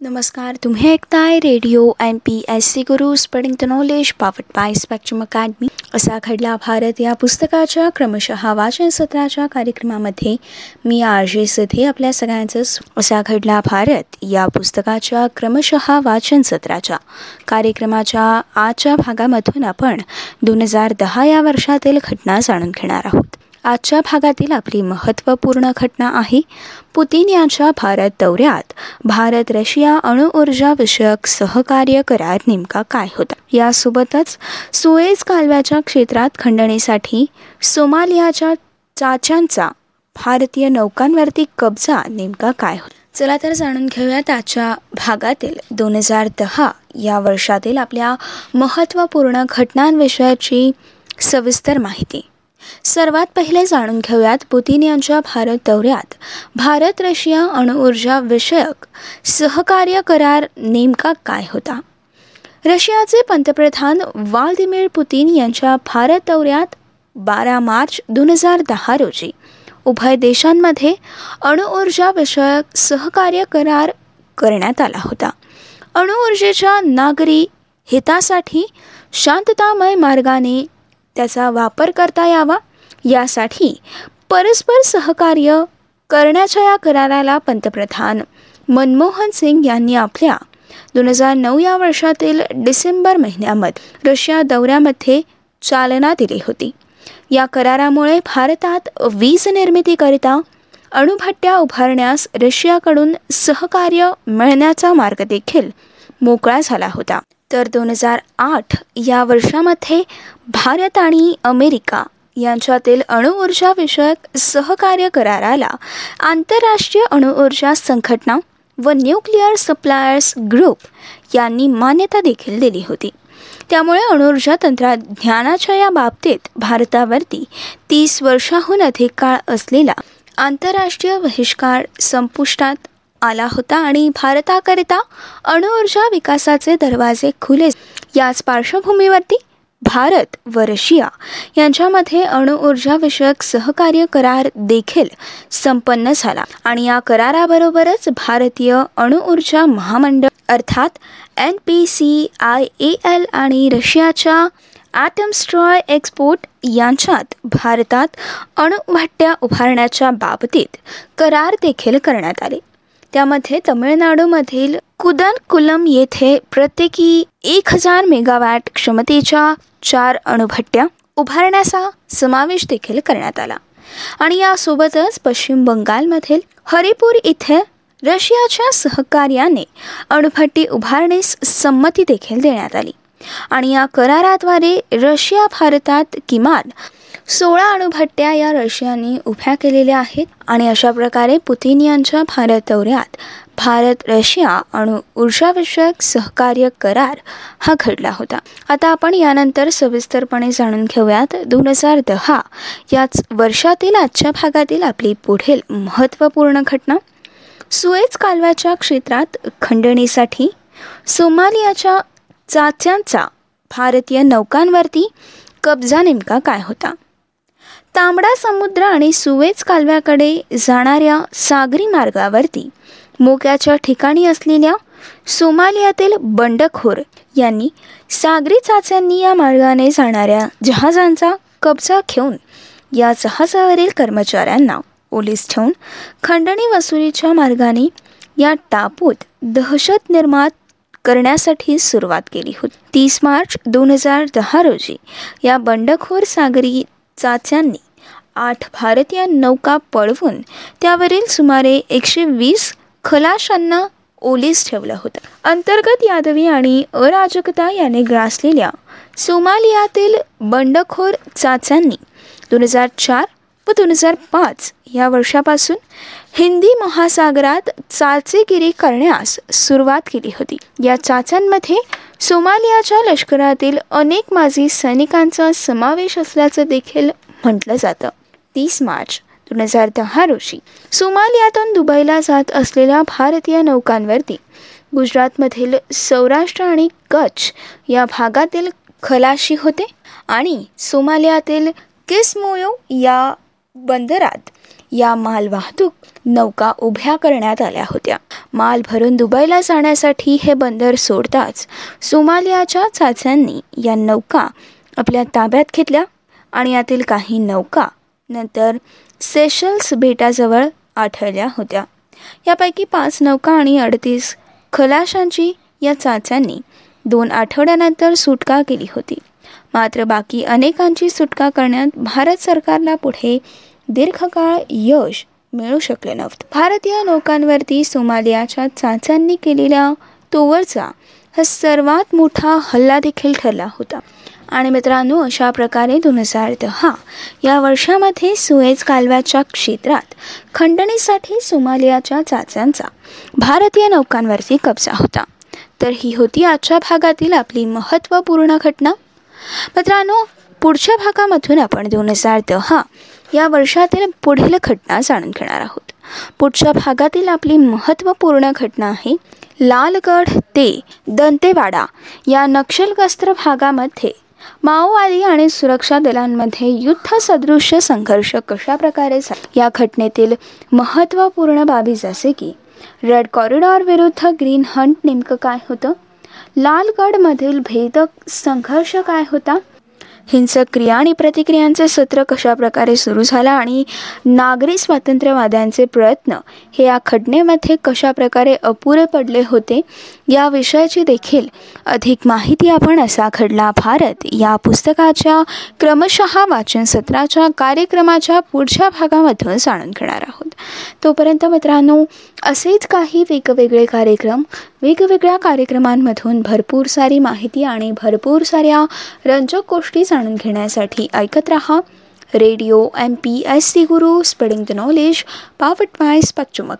नमस्कार तुम्ही ऐकताय radio M P S C guru spreading the knowledge powered by spectrum academy असा घडला भारत या पुस्तकाच्या क्रमशः वाचन सत्राच्या कार्यक्रमामध्ये. मी आरजे सधे आपल्या सगळ्यांचं असा घडला भारत या पुस्तकाच्या क्रमशः वाचन सत्राच्या. कार्यक्रमाच्या आजच्या भागामधून आपण दोन हजार दहा या वर्षातील घटना जाणून घेणार आहोत. आजच्या भागातील आपली महत्त्वपूर्ण घटना आहे. पुतीन यांच्या भारत दौऱ्यात भारत रशिया अणुऊर्जा विषयक सहकार्य करार नेमका काय होता? यासोबतच सुएज कालव्याच्या क्षेत्रात खंडणीसाठी सोमालियाच्या चाच्यांचा भारतीय नौकांवरती कब्जा नेमका काय होता? चला तर जाणून घेऊयात आजच्या भागातील दोन हजार दहा या वर्षातील आपल्या महत्त्वपूर्ण घटनांविषयाची सविस्तर माहिती. सर्वात पहिले जाणून घेऊयात पुतीन यांच्या भारत दौऱ्यात. भारत रशिया अणुऊर्जा विषयक सहकार्य करार नेमका काय होता? रशियाचे पंतप्रधान व्लादिमीर पुतीन यांच्या भारत दौऱ्यात बारा मार्च दोन हजार दहा रोजी उभय देशांमध्ये अणुऊर्जा विषयक सहकार्य करार करण्यात आला होता. अणुऊर्जेच्या नागरी हितासाठी शांततामय मार्गाने त्याचा वापर करता यावा यासाठी परस्पर सहकार्य करण्याच्या या कराराला पंतप्रधान मनमोहन सिंग यांनी आपल्या दोन हजार नऊ या वर्षातील डिसेंबर महिन्यामध्ये रशिया दौऱ्यामध्ये चालना दिली होती. या करारामुळे भारतात वीज निर्मितीकरिता अणुभट्ट्या उभारण्यास रशियाकडून सहकार्य मिळण्याचा मार्ग देखील मोकळा झाला होता. तर दोन हजार आठ या वर्षामध्ये भारत आणि अमेरिका यांच्यातील अणुऊर्जा विषयक सहकार्य कराराला आंतरराष्ट्रीय अणुऊर्जा संघटना व न्यूक्लिअर सप्लायर्स ग्रुप यांनी मान्यता देखील दिली होती. त्यामुळे अणुऊर्जा तंत्रज्ञानाच्या या बाबतीत भारतावरती तीस वर्षाहून अधिक काळ असलेला आंतरराष्ट्रीय बहिष्कार संपुष्टात आला होता आणि भारताकरिता अणुऊर्जा विकासाचे दरवाजे खुले. याच पार्श्वभूमीवरती भारत व रशिया यांच्यामध्ये अणुऊर्जा विषयक सहकार्य करार देखील संपन्न झाला. आणि या कराराबरोबरच भारतीय अणुऊर्जा महामंडळ अर्थात N P C I L L आणि रशियाच्या ॲटमस्ट्रॉय एक्सपोर्ट यांच्यात भारतात अणुभट्ट्या उभारण्याच्या बाबतीत करार देखील करण्यात आले. त्यामध्ये तमिळनाडूमधील कुदनकुलम येथे प्रत्येकी एक हजार मेगावॅट क्षमतेच्या चार अणुभट्ट्या उभारण्याचा समावेश देखील करण्यात आला. आणि यासोबतच पश्चिम बंगालमधील हरिपूर इथे रशियाच्या सहकार्याने अणुभट्टी उभारणीस संमती देखील देण्यात आली. आणि या कराराद्वारे रशिया भारतात किमान सोळा अणुभट्ट्या या रशियाने उभ्या केलेल्या आहेत आणि अशा प्रकारे पुतीन यांच्या भारत दौऱ्यात भारत रशिया अणु ऊर्जाविषयक सहकार्य करार हा घडला होता. आता आपण यानंतर सविस्तरपणे जाणून घेऊयात. दोन हजार दहा याच वर्षातील आजच्या भागातील आपली पुढील महत्त्वपूर्ण घटना. सुएज कालव्याच्या क्षेत्रात खंडणीसाठी सोमालियाच्या चाच्यांचा भारतीय नौकांवरती कब्जा नेमका काय होता? तांबडा समुद्र आणि सुवेज कालव्याकडे जाणाऱ्या सागरी मार्गावरती मोक्याच्या ठिकाणी असलेल्या सोमालियातील बंडखोर यांनी सागरी चाच्यांनी या मार्गाने जाणाऱ्या जहाजांचा कब्जा घेऊन या जहाजावरील कर्मचाऱ्यांना ओलीस ठेवून खंडणी वसुलीच्या मार्गाने या टापूत दहशत निर्माण करण्यासाठी सुरुवात केली होती. तीस मार्च दोन हजार दहा रोजी या बंडखोर सागरी चाच्यांनी आठ भारतीय नौका पळवून त्यावरील सुमारे एकशे वीस खलाशांना ओलीस ठेवलं होतं. अंतर्गत यादवी आणि अराजकता याने ग्रासलेल्या सोमालियातील बंडखोर चाचांनी दोन हजार चार व दोन हजार पाच या वर्षापासून हिंदी महासागरात चाचेगिरी करण्यास सुरुवात केली होती. या चाचांमध्ये सोमालियाच्या लष्करातील अनेक माजी सैनिकांचा समावेश असल्याचं देखील म्हटलं जातं. तीस मार्च दोन हजार दहा रोजी. सोमालियातून दुबईला जात असलेल्या भारतीय नौकांवरती गुजरातमधील सौराष्ट्र आणि कच्छ या भागातील खलाशी होते आणि सोमालियातील किसमोयो या बंदरात या मालवाहतूक नौका उभ्या करण्यात आल्या होत्या. माल भरून दुबईला जाण्यासाठी हे बंदर सोडताच सोमालियाच्या चाच्यांनी या नौका आपल्या ताब्यात घेतल्या आणि यातील काही नौका नंतर सेशल्स बेटाजवळ आढळल्या होत्या. यापैकी पाच नौका आणि अडतीस खलाशांची या चाच्यांनी दोन आठवड्यानंतर सुटका केली होती. मात्र बाकी अनेकांची सुटका करण्यात भारत सरकारला पुढे दीर्घकाळ यश मिळू शकले नव्हते. भारतीय नौकांवरती सोमालियाच्या चाचांनी केलेल्या तोवरचा हा सर्वात मोठा हल्ला देखील ठरला होता. आणि मित्रांनो अशा प्रकारे दोन हजार दहा या वर्षामध्ये सुएज कालव्याच्या क्षेत्रात खंडणीसाठी सोमालियाच्या चाचांचा भारतीय नौकांवरती कब्जा होता. तर ही होती आजच्या भागातील आपली महत्त्वपूर्ण घटना. मित्रांनो पुढच्या भागामधून आपण दोन हजार दहा या वर्षातील पुढील घटना जाणून घेणार आहोत. पुढच्या भागातील आपली महत्त्वपूर्ण घटना आहे लालगड ते दंतेवाडा या नक्षलग्रस्त भागामध्ये माओवादी आणि सुरक्षा दलांमध्ये युद्धसदृश्य संघर्ष कशा प्रकारे या घटनेतील महत्त्वपूर्ण बाबी जसे की रेड कॉरिडॉर विरुद्ध ग्रीन हंट नेमकं काय होतं? लालगडमधील भेदक संघर्ष काय होता? हिंसक क्रिया आणि प्रतिक्रियांचे सत्र कशा प्रकारे सुरू झाला आणि नागरी स्वातंत्र्यवाद्यांचे प्रयत्न हे या खटनेमध्ये कशा प्रकारे अपुरे पडले होते या विषयाची देखील अधिक माहिती आपण असा घडला भारत या पुस्तकाच्या क्रमशः वाचन सत्राच्या कार्यक्रमाच्या पुढच्या भागामधून जाणून घेणार आहोत. तोपर्यंत मित्रांनो असेच काही वेगवेगळे कार्यक्रम वेगवेगळ्या कार्यक्रमांमधून भरपूर सारी माहिती आणि भरपूर साऱ्या रंजक गोष्टी जाणून घेण्यासाठी ऐकत रहा. Radio M P S C guru spreading the knowledge powered by spectrum